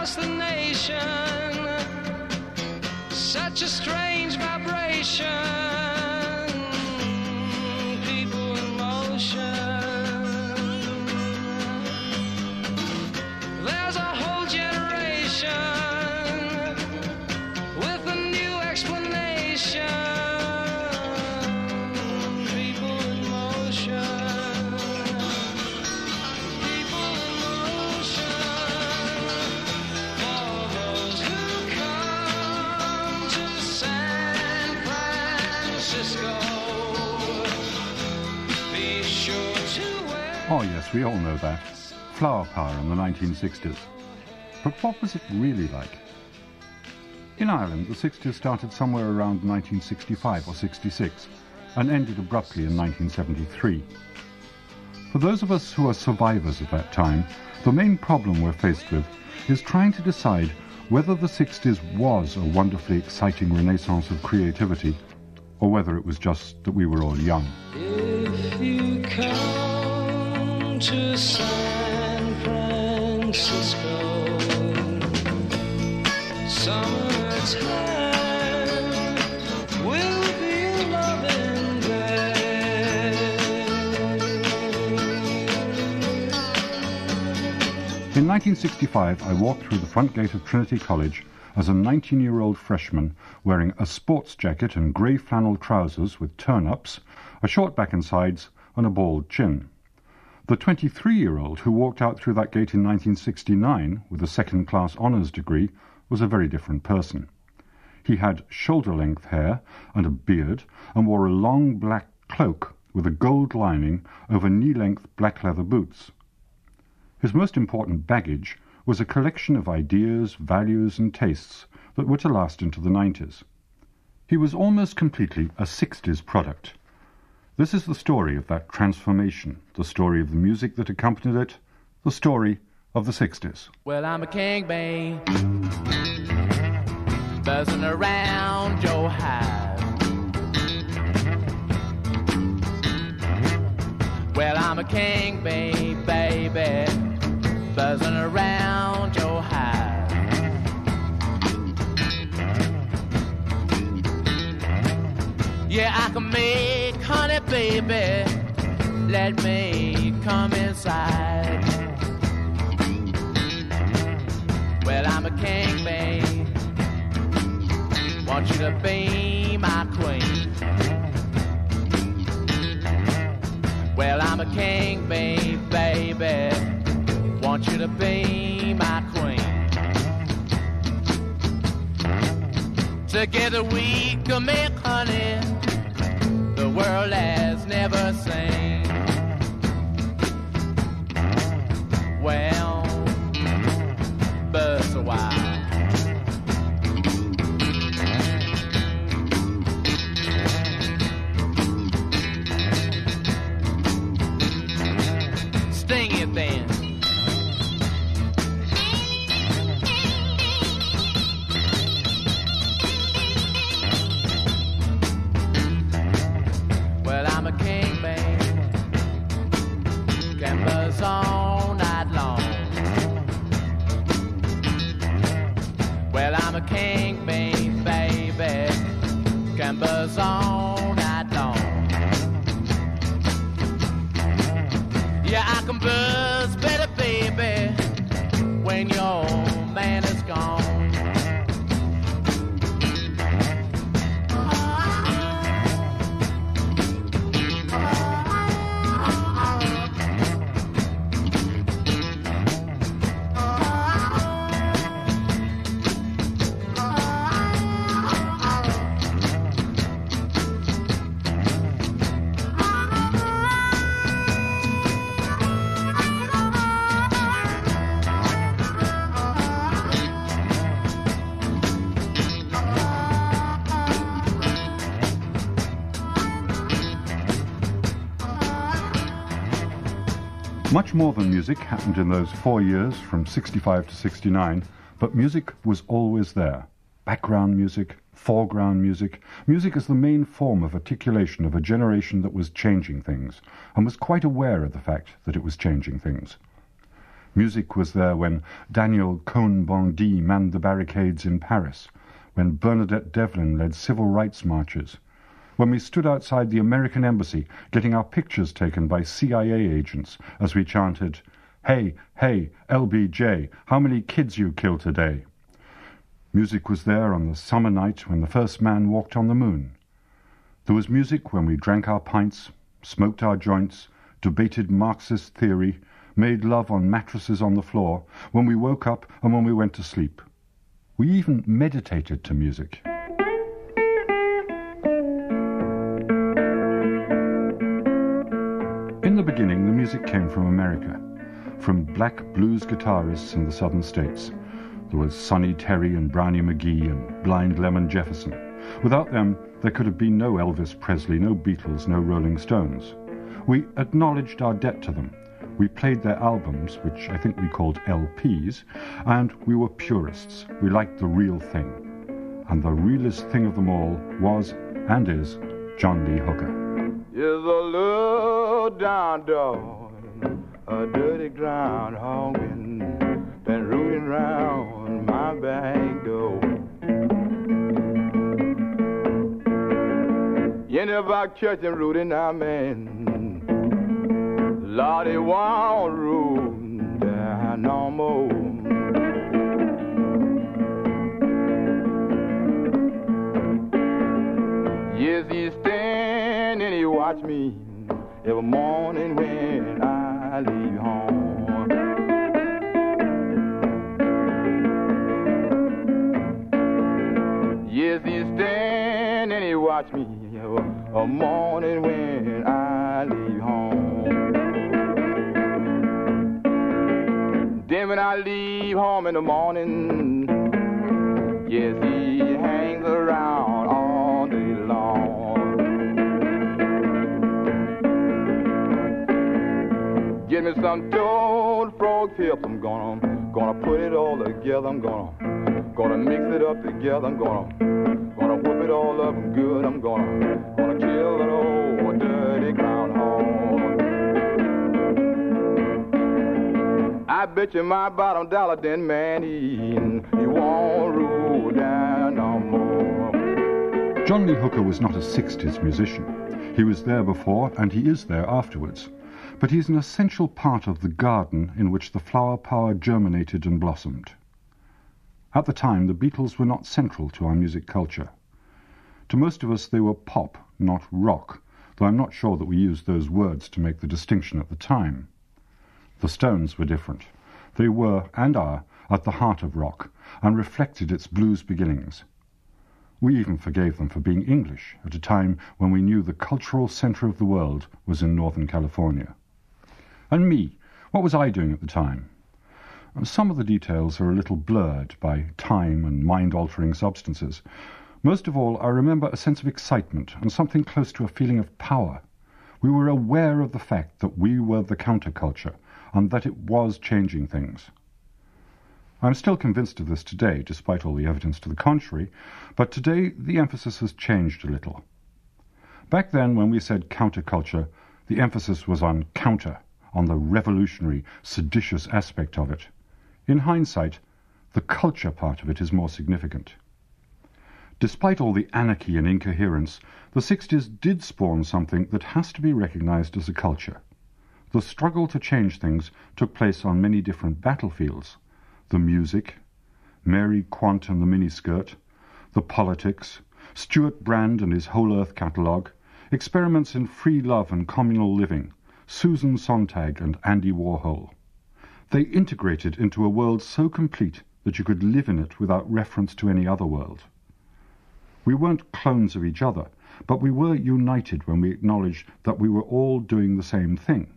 across the nation. Such a strange vibration. We all know that. Flower power in the 1960s. But what was it really like? In Ireland, the 60s started somewhere around 1965 or 66 and ended abruptly in 1973. For those of us who are survivors of that time, the main problem we're faced with is trying to decide whether the 60s was a wonderfully exciting renaissance of creativity or whether it was just that we were all young. To San Francisco. In 1965, I walked through the front gate of Trinity College as a 19-year-old freshman wearing a sports jacket and grey flannel trousers with turn-ups, a short back and sides, and a bald chin. The 23-year-old who walked out through that gate in 1969 with a second-class honours degree was a very different person. He had shoulder-length hair and a beard and wore a long black cloak with a gold lining over knee-length black leather boots. His most important baggage was a collection of ideas, values, and tastes that were to last into the 90s. He was almost completely a 60s product. This is the story of that transformation, the story of the music that accompanied it, the story of the 60s. Well, I'm a king bee, buzzing around your hive. Well, I'm a king bee, baby, buzzing around Yeah, I can make honey, baby. Let me come inside. Well, I'm a king, babe. Want you to be my queen. Well, I'm a king, babe, baby. Want you to be my Together we can make honey the world has never seen. Well, Yeah, I can buzz better, baby, when your Much more than music happened in those four years from 65 to 69, but music was always there. Background music, foreground music. Music is the main form of articulation of a generation that was changing things and was quite aware of the fact that it was changing things. Music was there when Daniel Cohn-Bendit manned the barricades in Paris, when Bernadette Devlin led civil rights marches, when we stood outside the American embassy getting our pictures taken by CIA agents as we chanted, Hey, hey, LBJ, how many kids you kill today? Music was there on the summer night when the first man walked on the moon. There was music when we drank our pints, smoked our joints, debated Marxist theory, made love on mattresses on the floor, when we woke up and when we went to sleep. We even meditated to music. Music came from America, from black blues guitarists in the southern states. There was Sonny Terry and Brownie McGhee and Blind Lemon Jefferson. Without them, there could have been no Elvis Presley, no Beatles, no Rolling Stones. We acknowledged our debt to them. We played their albums, which I think we called LPs, and we were purists. We liked the real thing. And the realest thing of them all was, and is, John Lee Hooker. Is a low down dog, a dirty groundhog, and been rooting round my back door. You about church and rooting man. Lord, won't root down no more. Watch me every morning when I leave home. Yes, he stand and he watch me every morning when I leave home. Then when I leave home in the morning, yes, he hangs around Give me some frog tips, I'm gonna, gonna put it all together, I'm gonna, gonna mix it up together, I'm gonna, gonna whip it all up good, I'm gonna, gonna kill old dirty. I bet you my bottom dollar then, man, he, he won't rule down no more. John Lee Hooker was not a 60s musician. He was there before and he is there afterwards. But he's an essential part of the garden in which the flower power germinated and blossomed. At the time, the Beatles were not central to our music culture. To most of us, they were pop, not rock, though I'm not sure that we used those words to make the distinction at the time. The Stones were different. They were, and are, at the heart of rock, and reflected its blues beginnings. We even forgave them for being English at a time when we knew the cultural centre of the world was in Northern California. And me, what was I doing at the time? Some of the details are a little blurred by time and mind-altering substances. Most of all, I remember a sense of excitement and something close to a feeling of power. We were aware of the fact that we were the counterculture and that it was changing things. I'm still convinced of this today, despite all the evidence to the contrary, but today the emphasis has changed a little. Back then, when we said counterculture, the emphasis was on counter, on the revolutionary, seditious aspect of it. In hindsight, the culture part of it is more significant. Despite all the anarchy and incoherence, the 60s did spawn something that has to be recognized as a culture. The struggle to change things took place on many different battlefields. The music, Mary Quant and the miniskirt, the politics, Stewart Brand and his Whole Earth catalogue, experiments in free love and communal living, Susan Sontag and Andy Warhol. They integrated into a world so complete that you could live in it without reference to any other world. We weren't clones of each other, but we were united when we acknowledged that we were all doing the same thing.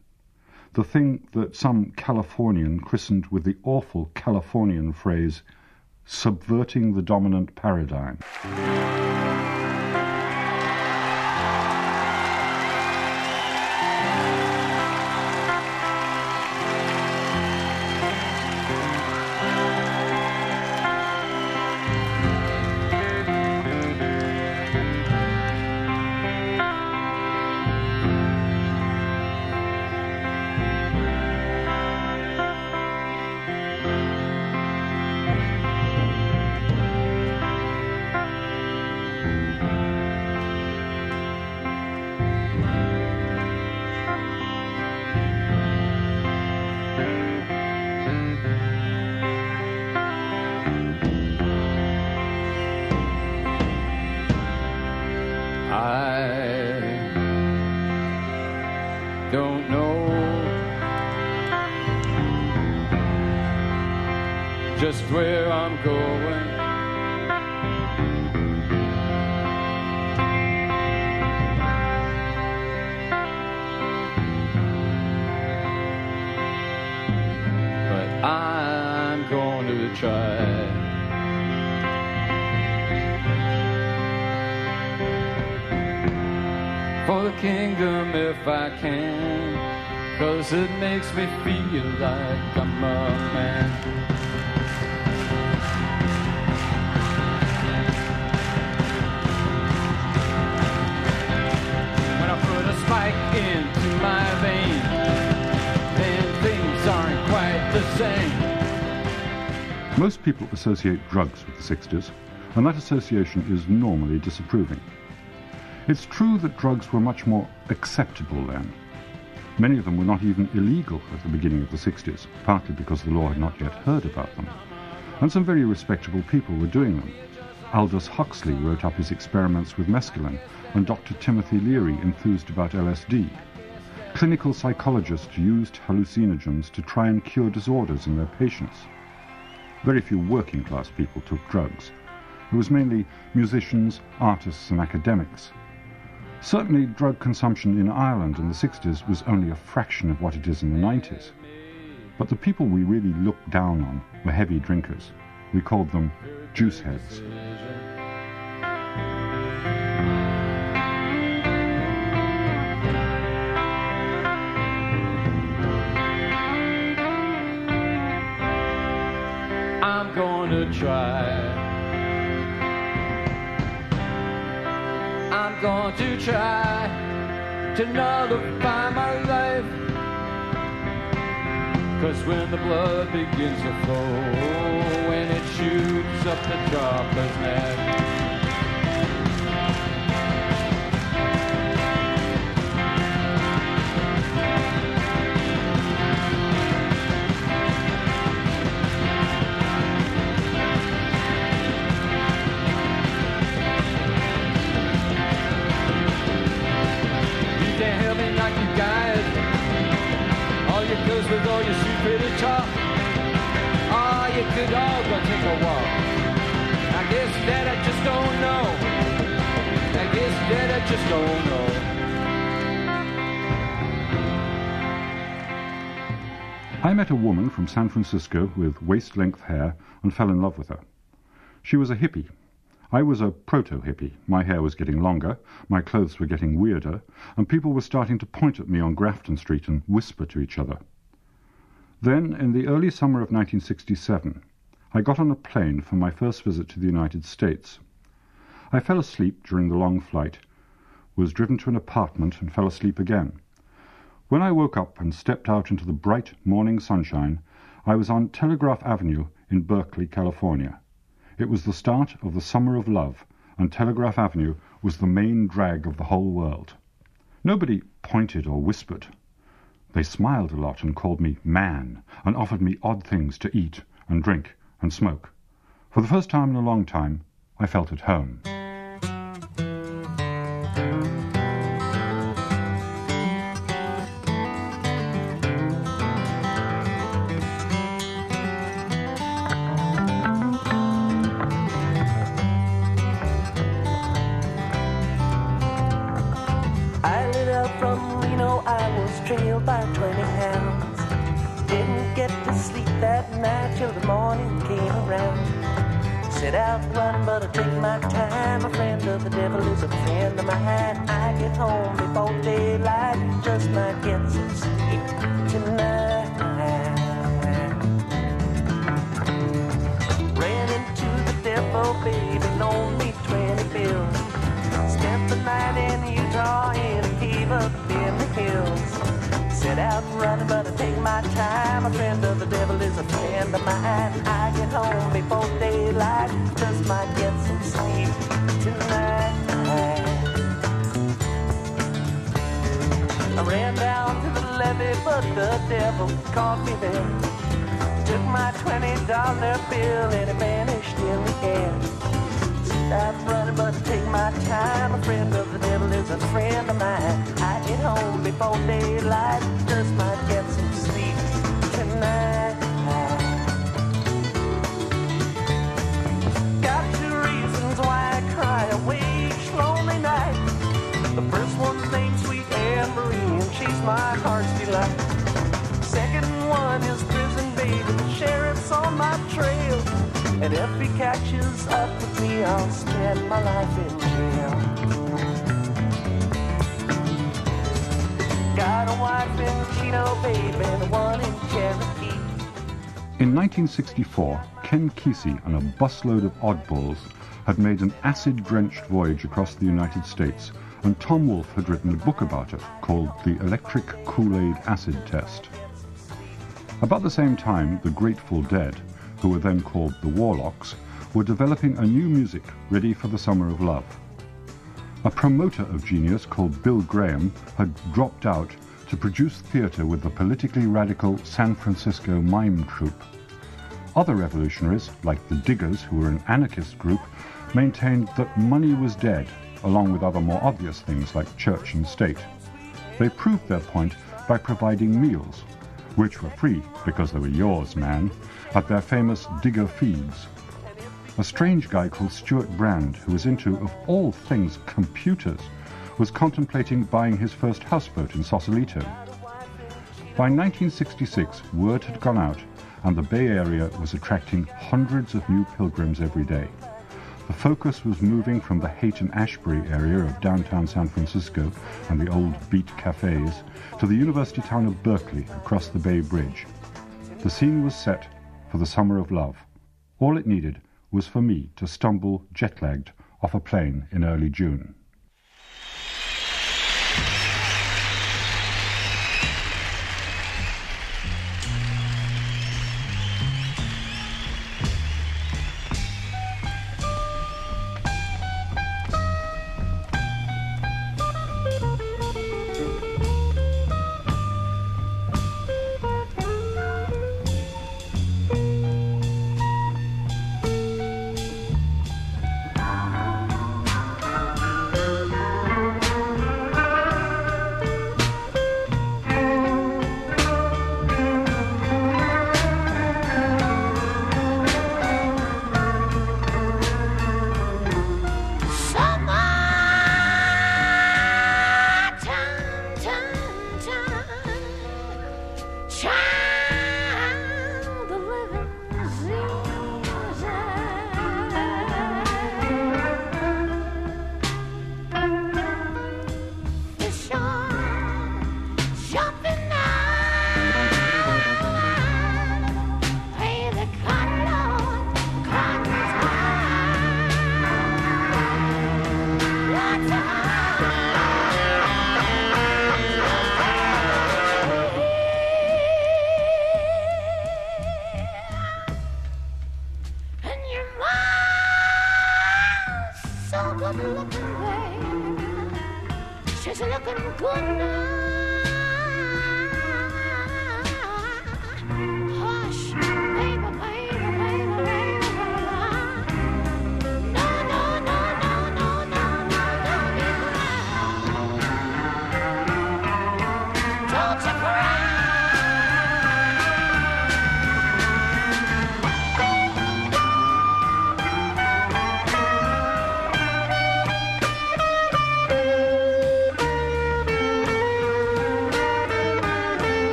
The thing that some Californian christened with the awful Californian phrase, subverting the dominant paradigm. Just where I'm going. But I'm going to try. For the kingdom if I can, cause it makes me feel like I'm a man. Most people associate drugs with the 60s, and that association is normally disapproving. It's true that drugs were much more acceptable then. Many of them were not even illegal at the beginning of the 60s, partly because the law had not yet heard about them. And some very respectable people were doing them. Aldous Huxley wrote up his experiments with mescaline, and Dr. Timothy Leary enthused about LSD. Clinical psychologists used hallucinogens to try and cure disorders in their patients. Very few working class people took drugs. It was mainly musicians, artists, and academics. Certainly, drug consumption in Ireland in the 60s was only a fraction of what it is in the 90s. But the people we really looked down on were heavy drinkers. We called them juice heads. Gonna try. I'm going to try to nullify my life. Cause when the blood begins to flow, when it shoots up the dropper's neck. Could all go take a walk. I guess that I just don't know. I guess that I just don't know. I met a woman from San Francisco with waist-length hair and fell in love with her. She was a hippie. I was a proto-hippie. My hair was getting longer, my clothes were getting weirder, and people were starting to point at me on Grafton Street and whisper to each other. Then, in the early summer of 1967, I got on a plane for my first visit to the United States. I fell asleep during the long flight, was driven to an apartment and fell asleep again. When I woke up and stepped out into the bright morning sunshine, I was on Telegraph Avenue in Berkeley, California. It was the start of the summer of love, and Telegraph Avenue was the main drag of the whole world. Nobody pointed or whispered. They smiled a lot and called me man, and offered me odd things to eat and drink and smoke. For the first time in a long time, I felt at home. Trailed by 20 hounds. Didn't get to sleep that night till the morning came around. Set out run, but I take my time. A friend of the devil is a friend of mine. I get home before daylight, just might get some sleep tonight. Ran into the devil, baby, loaned out running, but I take my time. A friend of the devil is a friend of mine. I get home before daylight, just might get some sleep tonight. I ran down to the levee, but the devil caught me there. Took my twenty dollar bill and it vanished in the air. Stop running, but take my time. A friend of the devil is a friend of mine. I get home before daylight, just might get some sleep tonight. Got two reasons why I cry away each lonely night. The first one's named Sweet Anne Marie, and she's my heart's delight. Second one is prison baby, the sheriff's on my trail, and if he catches up I'll spend my life in jail. Got a wife in Chino, baby, one in Cherokee. In 1964, Ken Kesey and a busload of oddballs had made an acid-drenched voyage across the United States, and Tom Wolfe had written a book about it called The Electric Kool-Aid Acid Test. About the same time, the Grateful Dead, who were then called the Warlocks, were developing a new music ready for the summer of love. A promoter of genius called Bill Graham had dropped out to produce theatre with the politically radical San Francisco Mime Troupe. Other revolutionaries, like the Diggers, who were an anarchist group, maintained that money was dead, along with other more obvious things like church and state. They proved their point by providing meals, which were free because they were yours, man, at their famous Digger Feeds. A strange guy called Stewart Brand, who was into, of all things, computers, was contemplating buying his first houseboat in Sausalito. By 1966, word had gone out, and the Bay Area was attracting hundreds of new pilgrims every day. The focus was moving from the Haight-Ashbury area of downtown San Francisco and the old beat cafes to the university town of Berkeley across the Bay Bridge. The scene was set for the summer of love. All it needed was for me to stumble jet-lagged off a plane in early June.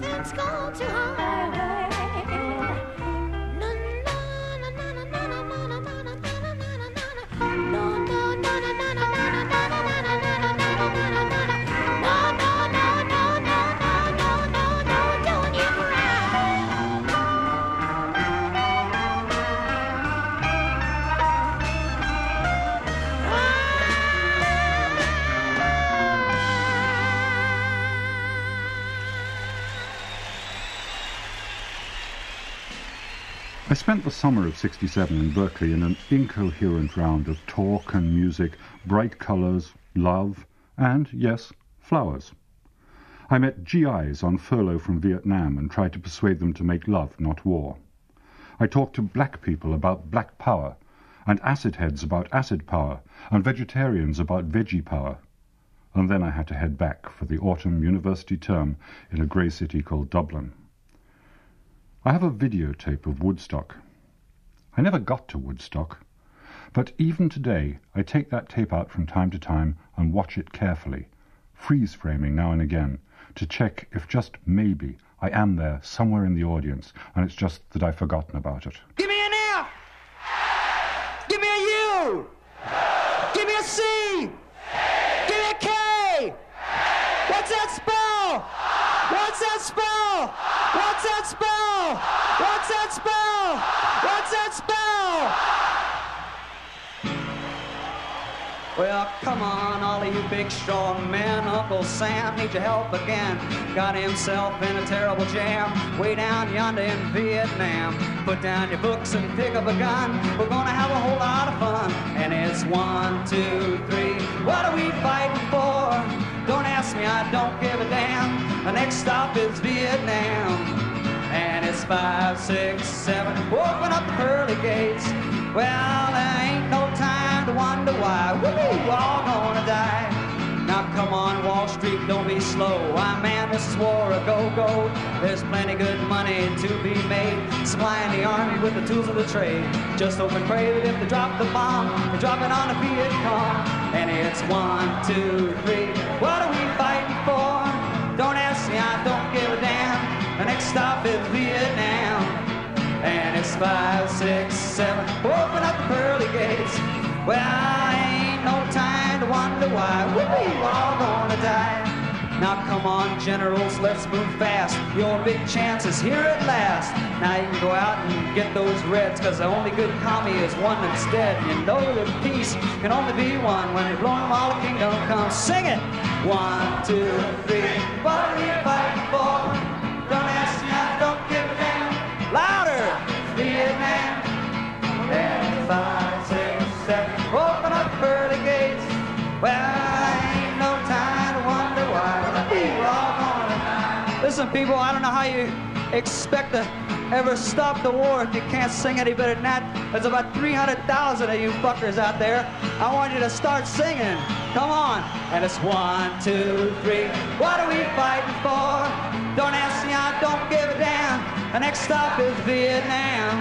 Nothing's gone too hard. Spent the summer of 67 in Berkeley in an incoherent round of talk and music, bright colours, love, and, yes, flowers. I met GIs on furlough from Vietnam and tried to persuade them to make love, not war. I talked to black people about black power, and acid heads about acid power, and vegetarians about veggie power. And then I had to head back for the autumn university term in a grey city called Dublin. I have a videotape of Woodstock. I never got to Woodstock, but even today I take that tape out from time to time and watch it carefully, freeze framing now and again, to check if just maybe I am there somewhere in the audience and it's just that I've forgotten about it. Give me an F. Give me a U. Give me a C. Give me a K. What's that spell? What's that spell? What's that spell? What's that spell? Spell? Well, come on, all of you big strong men. Uncle Sam needs your help again. Got himself in a terrible jam way down yonder in Vietnam. Put down your books and pick up a gun. We're gonna have a whole lot of fun. And it's one, two, three. What are we fighting for? Don't ask me, I don't give a damn. The next stop is Vietnam. It's five, six, seven. Open up the pearly gates. Well, there ain't no time to wonder why. We're all gonna die. Now come on, Wall Street, don't be slow. I man, this is war a go-go. There's plenty good money to be made. Supplying the army with the tools of the trade. Just hope and pray that if they drop the bomb, they drop it on the Viet Cong. And it's one, two, three. What are we fighting for? Don't ask me, I don't stop is Vietnam. And it's five, six, seven. Open up the pearly gates. Well, ain't no time to wonder why. We're all gonna die. Now come on, generals, let's move fast. Your big chance is here at last. Now you can go out and get those reds, cause the only good commie is one that's dead. And you know that peace can only be won when they blow them all the kingdom come. Sing it! One, two, three. What are we fighting for? Listen, people, I don't know how you expect to ever stop the war if you can't sing any better than that. There's about 300,000 of you fuckers out there. I want you to start singing. Come on. And it's one, two, three. What are we fighting for? Don't ask me, I don't give a damn. The next stop is Vietnam.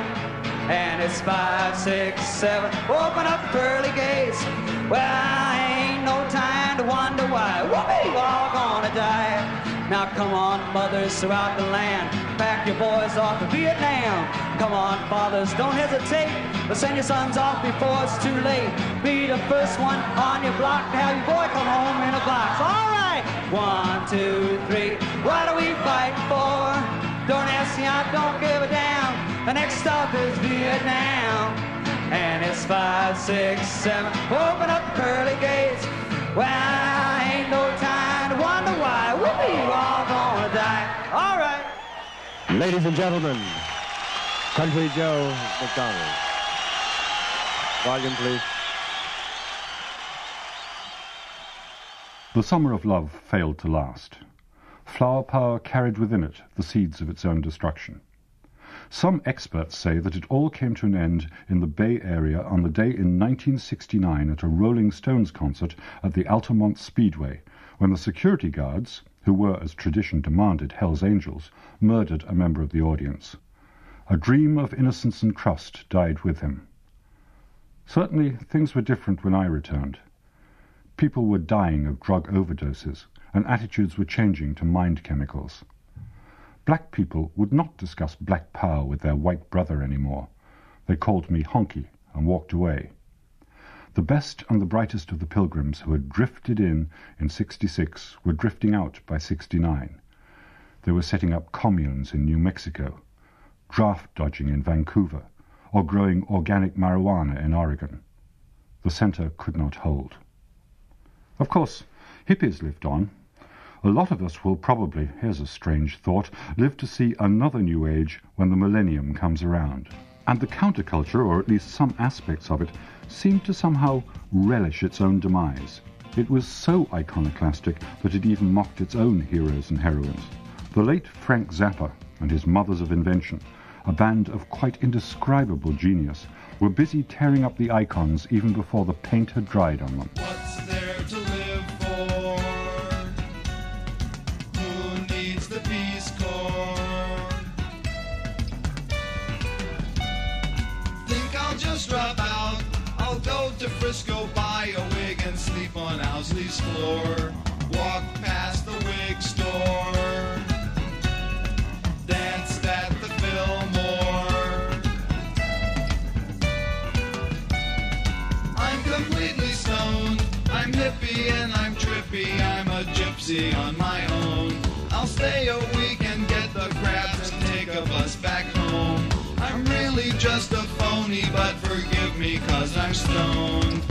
And it's five, six, seven. Open up the pearly gates. Well, ain't no time to wonder why. We're all gonna die. Now come on, mothers throughout the land. Pack your boys off to Vietnam. Come on, fathers, don't hesitate. But send your sons off before it's too late. Be the first one on your block to have your boy come home in a box. All right. One, two, three. What are we fighting for? Don't ask me, I don't give a damn. The next stop is Vietnam. And it's five, six, seven. Open up the pearly gates. Well, ain't no time all gonna die. All right. Ladies and gentlemen, Country Joe McDonald. Volume, please. The summer of love failed to last. Flower power carried within it the seeds of its own destruction. Some experts say that it all came to an end in the Bay Area on the day in 1969 at a Rolling Stones concert at the Altamont Speedway, when the security guards, who were, as tradition demanded, Hell's Angels, murdered a member of the audience. A dream of innocence and trust died with him. Certainly, things were different when I returned. People were dying of drug overdoses, and attitudes were changing to mind chemicals. Black people would not discuss black power with their white brother anymore. They called me honky and walked away. The best and the brightest of the pilgrims who had drifted in in 66 were drifting out by 69. They were setting up communes in New Mexico, draft dodging in Vancouver, or growing organic marijuana in Oregon. The center could not hold. Of course, hippies lived on. A lot of us will probably, here's a strange thought, live to see another new age when the millennium comes around. And the counterculture, or at least some aspects of it, seemed to somehow relish its own demise. It was so iconoclastic that it even mocked its own heroes and heroines. The late Frank Zappa and his Mothers of Invention, a band of quite indescribable genius, were busy tearing up the icons even before the paint had dried on them. Sleep on Owsley's floor. Walk past the wig store. Danced at the Fillmore. I'm completely stoned. I'm hippie and I'm trippy. I'm a gypsy on my own. I'll stay a week and get the crabs and take a bus back home. I'm really just a phony, but forgive me cause I'm stoned.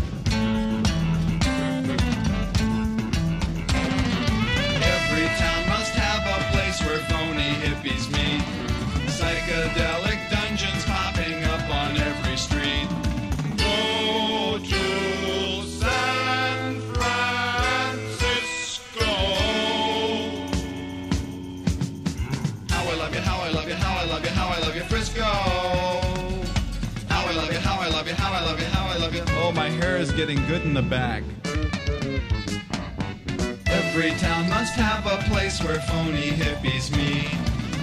Phony hippies meet. Psychedelic dungeons popping up on every street. Go to San Francisco. How I love you, how I love you, how I love you, how I love you, Frisco. How I love you, how I love you, how I love you, how I love you. Oh, my hair is getting good in the back. Every town must have a place where phony hippies meet.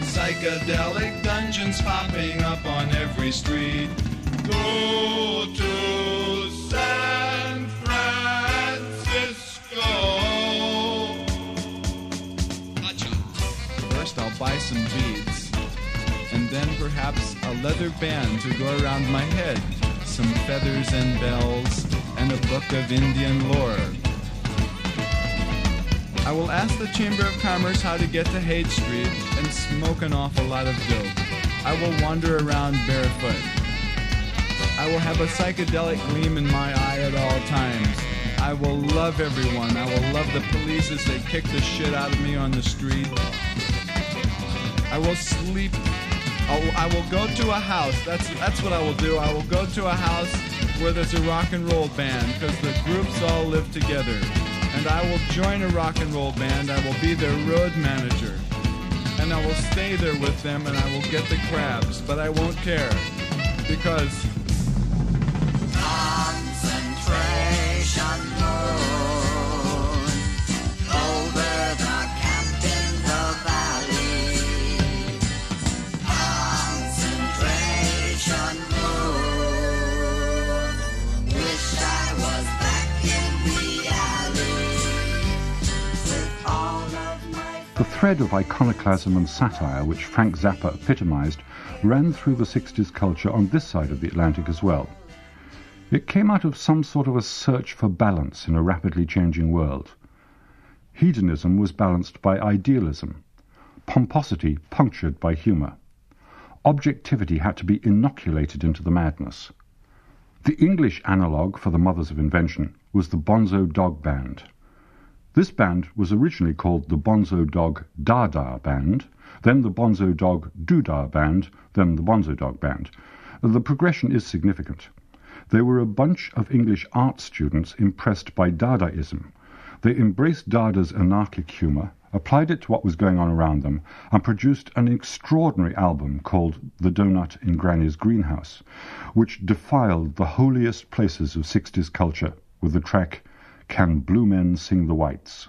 Psychedelic dungeons popping up on every street. Go to San Francisco. First, I'll buy some beads, and then perhaps a leather band to go around my head, some feathers and bells, and a book of Indian lore. I will ask the Chamber of Commerce how to get to Haight Street and smoke an awful lot of dope. I will wander around barefoot. I will have a psychedelic gleam in my eye at all times. I will love everyone. I will love the police as they kick the shit out of me on the street. I will sleep. I'll, I will go to a house. That's that's what I will do. I will go to a house where there's a rock and roll band because the groups all live together. And I will join a rock and roll band. I will be their road manager. And I will stay there with them and I will get the crabs, but I won't care because thread of iconoclasm and satire which Frank Zappa epitomized ran through the 60s culture on this side of the Atlantic as well. It came out of some sort of a search for balance in a rapidly changing world. Hedonism was balanced by idealism, pomposity punctured by humour. Objectivity had to be inoculated into the madness. The English analogue for the Mothers of Invention was the Bonzo Dog Band. This band was originally called the Bonzo Dog Dada Band, then the Bonzo Dog Doodah Band, then the Bonzo Dog Band. The progression is significant. They were a bunch of English art students impressed by Dadaism, They embraced Dada's anarchic humour, applied it to what was going on around them, and produced an extraordinary album called The Doughnut in Granny's Greenhouse, which defiled the holiest places of 60s culture with the track Can Blue Men Sing the Whites?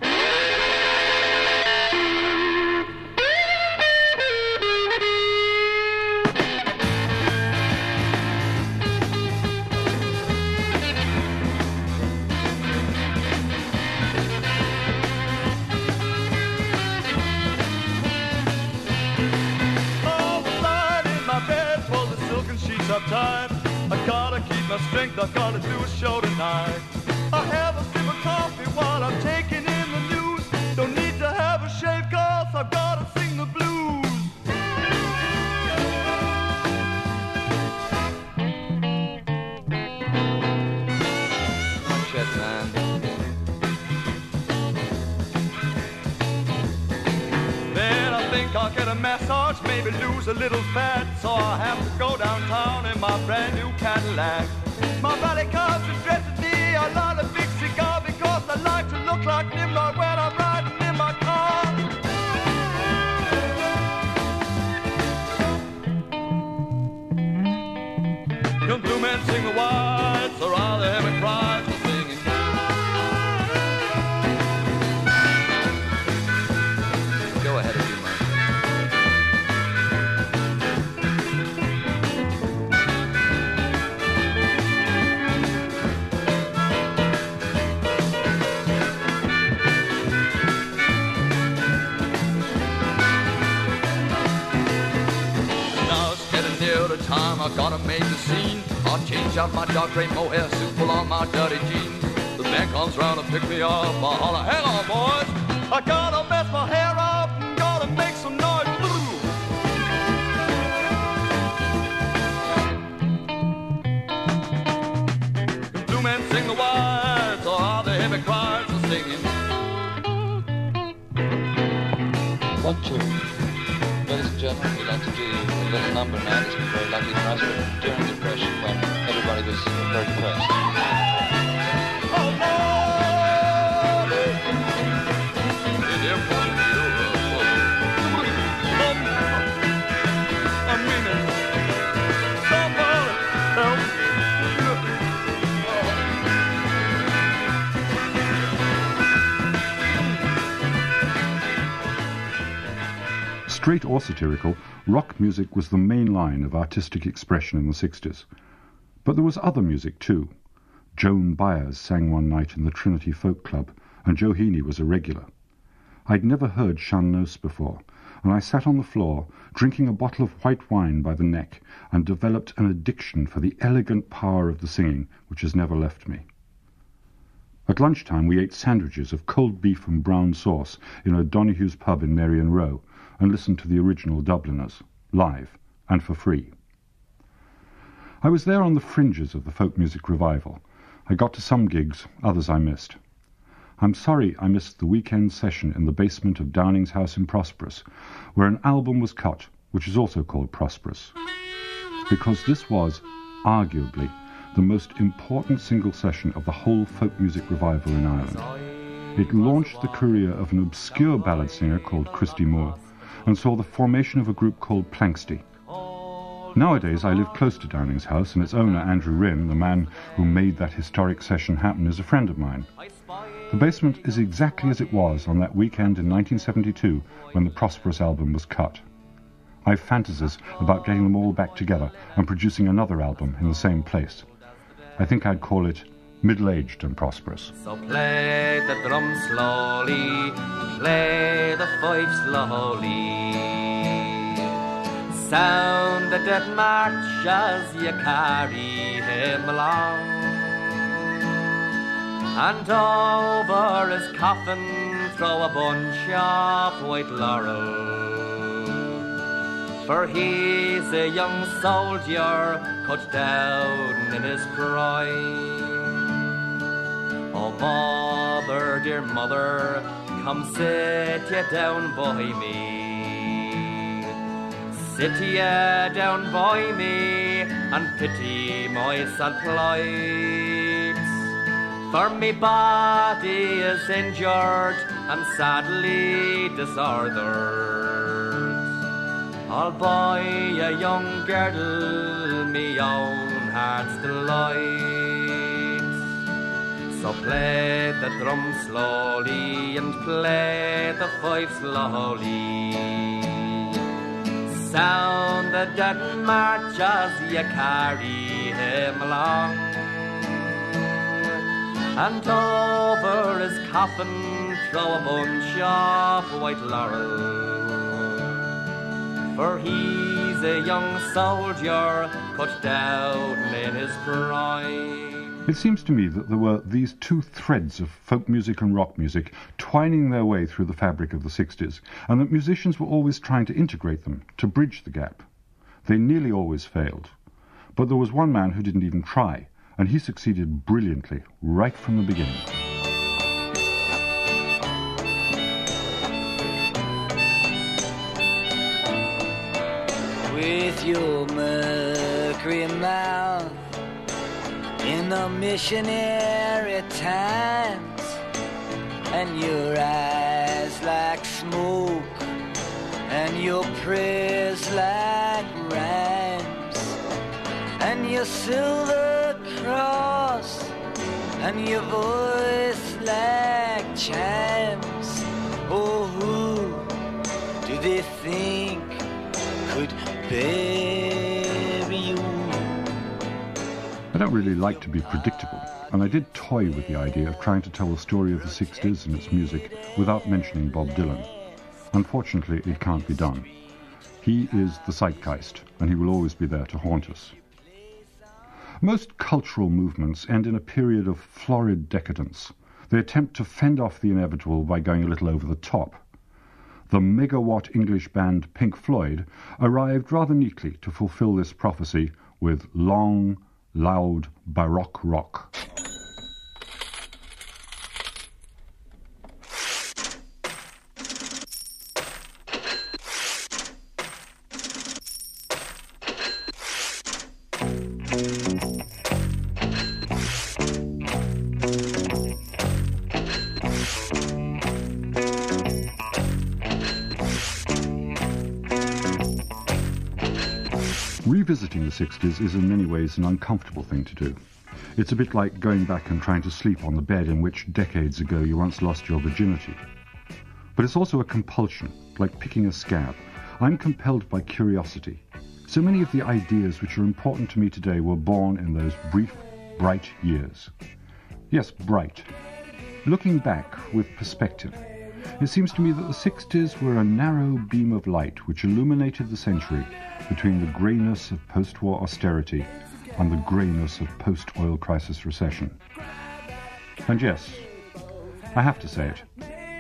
I'll get a massage, maybe lose a little fat. So I have to go downtown in my brand new Cadillac. My valley comes and dresses me a lot of big cigar because I like to look like Nimrod when I'm riding in my car. Young blue men sing the whites, or are they scene. I'll change out my dark gray mohair suit, pull on my dirty jeans. The man comes round to pick me up. I holler, hang on, boys. I gotta mess my hair up gotta make some noise. The blue men sing the words, or are the heavy cries for singing? One, two. Ladies and gentlemen, we'd like to do little number that's been very lucky for us but during the Depression when everybody was very depressed. Straight or satirical, rock music was the main line of artistic expression in the 60s. But there was other music too. Joan Baez sang one night in the Trinity Folk Club, and Joe Heaney was a regular. I'd never heard Sean before, and I sat on the floor, drinking a bottle of white wine by the neck, and developed an addiction for the elegant power of the singing, which has never left me. At lunchtime we ate sandwiches of cold beef and brown sauce in O'Donoghue's pub in Merrion Row, and listened to the original Dubliners, live, and for free. I was there on the fringes of the folk music revival. I got to some gigs, others I missed. I'm sorry I missed the weekend session in the basement of Downing's house in Prosperous, where an album was cut, which is also called Prosperous. Because this was, arguably, the most important single session of the whole folk music revival in Ireland. It launched the career of an obscure ballad singer called Christy Moore, and saw the formation of a group called Planxty. Nowadays, I live close to Downing's house, and its owner, Andrew Rynne, the man who made that historic session happen, is a friend of mine. The basement is exactly as it was on that weekend in 1972 when the Prosperous album was cut. I've fantasies about getting them all back together and producing another album in the same place. I think I'd call it Middle Aged and Prosperous. So play the drum slowly, play the fife slowly. Sound the dead march as you carry him along. And over his coffin throw a bunch of white laurel. For he's a young soldier cut down in his prime. Oh, mother, dear mother, come sit ye down by me. Sit ye down by me and pity my sad plight. For me body is injured and sadly disordered. I'll buy a young girdle, me own heart's delight. So play the drum slowly and play the fife slowly. Sound the dead march as you carry him along. And over his coffin throw a bunch of white laurel. For he's a young soldier cut down in his prime. It seems to me that there were these two threads of folk music and rock music twining their way through the fabric of the 60s, and that musicians were always trying to integrate them, to bridge the gap. They nearly always failed. But there was one man who didn't even try, and he succeeded brilliantly right from the beginning. with your mercury mouth the missionary times and your eyes like smoke and your prayers like rhymes and your silver cross and your voice like chimes oh who do they think could bury don't really like to be predictable, and I did toy with the idea of trying to tell the story of the 60s and its music without mentioning Bob Dylan. Unfortunately, it can't be done. He is the zeitgeist, and he will always be there to haunt us. Most cultural movements end in a period of florid decadence. They attempt to fend off the inevitable by going a little over the top. The megawatt English band Pink Floyd arrived rather neatly to fulfill this prophecy with long, loud baroque rock. Revisiting the 60s is in many ways an uncomfortable thing to do. It's a bit like going back and trying to sleep on the bed in which decades ago you once lost your virginity. But it's also a compulsion, like picking a scab. I'm compelled by curiosity. So many of the ideas which are important to me today were born in those brief, bright years. Yes, bright. Looking back with perspective, it seems to me that the 60s were a narrow beam of light which illuminated the century between the greyness of post-war austerity and the greyness of post-oil crisis recession. And yes, I have to say it,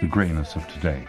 the greyness of today.